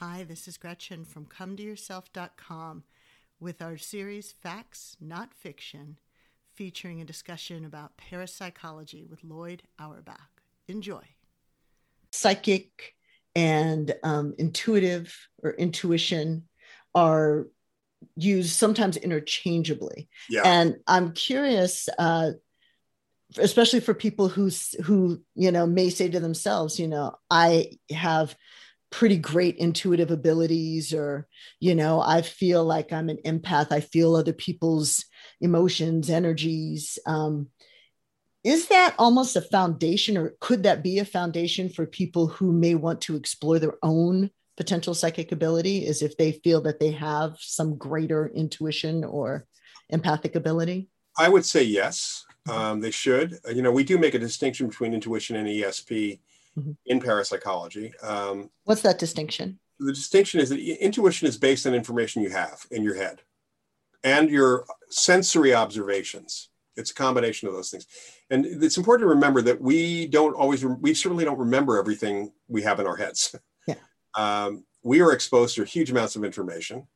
Hi, this is Gretchen from ComeToYourself.com with our series Facts, Not Fiction, featuring a discussion about parapsychology with Lloyd Auerbach. Enjoy. Psychic and um, intuitive or intuition are used sometimes interchangeably. Yeah. And I'm curious, uh, especially for people who who you know may say to themselves, you know, I have pretty great intuitive abilities or you know i feel like i'm an empath. I feel other people's emotions energies. Um, is that almost a foundation or could that be a foundation for people who may want to explore their own potential psychic ability is if they feel that they have some greater intuition or empathic ability? I would say yes. Um, they should. You know we do make a distinction between intuition and esp mm-hmm. in parapsychology. Um, What's that distinction? The distinction is that intuition is based on information you have in your head and your sensory observations. It's a combination of those things. And it's important to remember that we don't always, we certainly don't remember everything we have in our heads. Yeah. Um, we are exposed to huge amounts of information.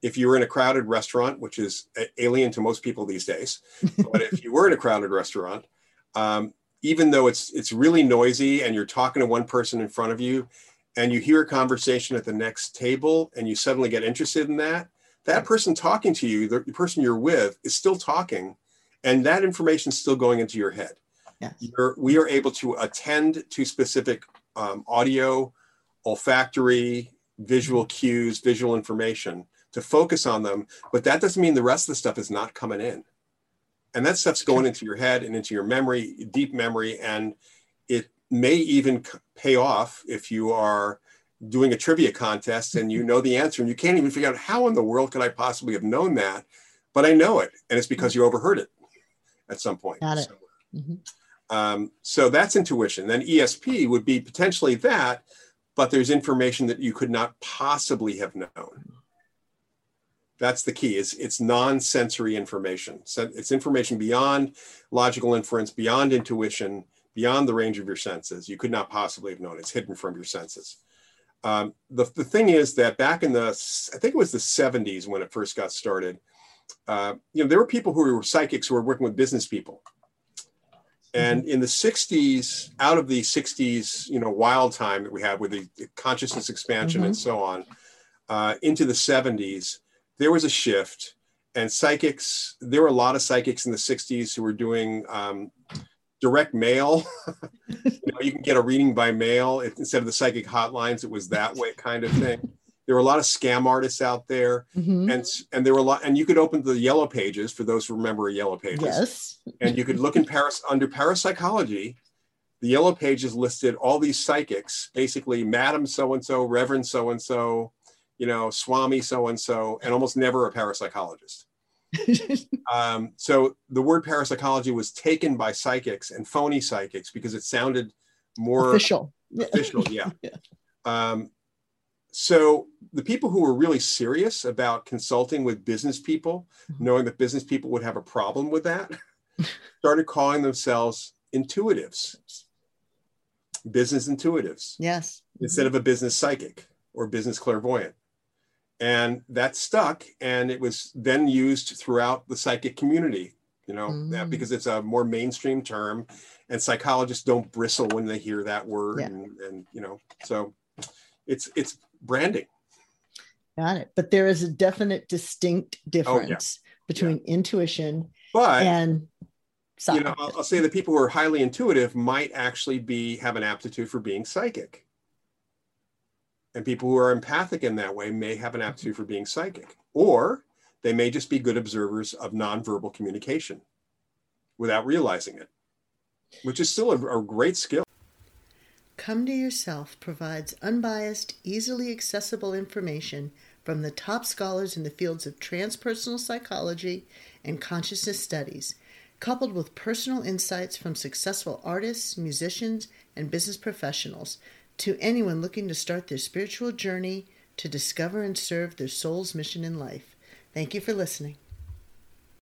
If you were in a crowded restaurant, which is alien to most people these days, but if you were in a crowded restaurant, um, even though it's it's really noisy and you're talking to one person in front of you and you hear a conversation at the next table and you suddenly get interested in that that person talking to you the person you're with is still talking and that information is still going into your head. Yes. we are able to attend to specific um, audio olfactory visual cues visual information to focus on them but that doesn't mean the rest of the stuff is not coming in and that stuff's going into your head and into your memory deep memory and it may even pay off if you are doing a trivia contest and you know the answer and you can't even figure out how in the world could i possibly have known that but i know it and it's because you overheard it at some point. Got it. Mm-hmm. Um, so that's intuition. Then esp would be potentially that but there's information that you could not possibly have known that's the key. Is it's non-sensory information. So it's information beyond logical inference beyond intuition beyond the range of your senses you could not possibly have known. It's hidden from your senses. Um, the, the thing is that back in the i think it was the 70s when it first got started uh, you know there were people who were psychics who were working with business people. And mm-hmm. in the 60s out of the 60s you know wild time that we had with the consciousness expansion mm-hmm. and so on uh, into the 70s there was a shift and psychics there were a lot of psychics in the 60s who were doing um, direct mail. You know you can get a reading by mail. Instead of the psychic hotlines it was that way kind of thing. There were a lot of scam artists out there. Mm-hmm. and and there were a lot and you could open the yellow pages for those who remember yellow pages. Yes. And you could look in paris under parapsychology the yellow pages listed all these psychics basically madam so and so reverend so and so you know, Swami so and so, and almost never a parapsychologist. um, so the word parapsychology was taken by psychics and phony psychics because it sounded more official. Official, yeah. yeah. Um, so the people who were really serious about consulting with business people, mm-hmm. knowing that business people would have a problem with that, started calling themselves intuitives, business intuitives. Yes. Instead mm-hmm. of a business psychic or business clairvoyant and that stuck and it was then used throughout the psychic community you know mm. because it's a more mainstream term and psychologists don't bristle when they hear that word yeah. and, and you know so it's it's branding got it but there is a definite distinct difference oh, yeah. between yeah. intuition but and you know I'll, I'll say that people who are highly intuitive might actually be have an aptitude for being psychic and people who are empathic in that way may have an aptitude for being psychic, or they may just be good observers of nonverbal communication without realizing it, which is still a, a great skill. Come to Yourself provides unbiased, easily accessible information from the top scholars in the fields of transpersonal psychology and consciousness studies, coupled with personal insights from successful artists, musicians, and business professionals to anyone looking to start their spiritual journey to discover and serve their soul's mission in life. Thank you for listening.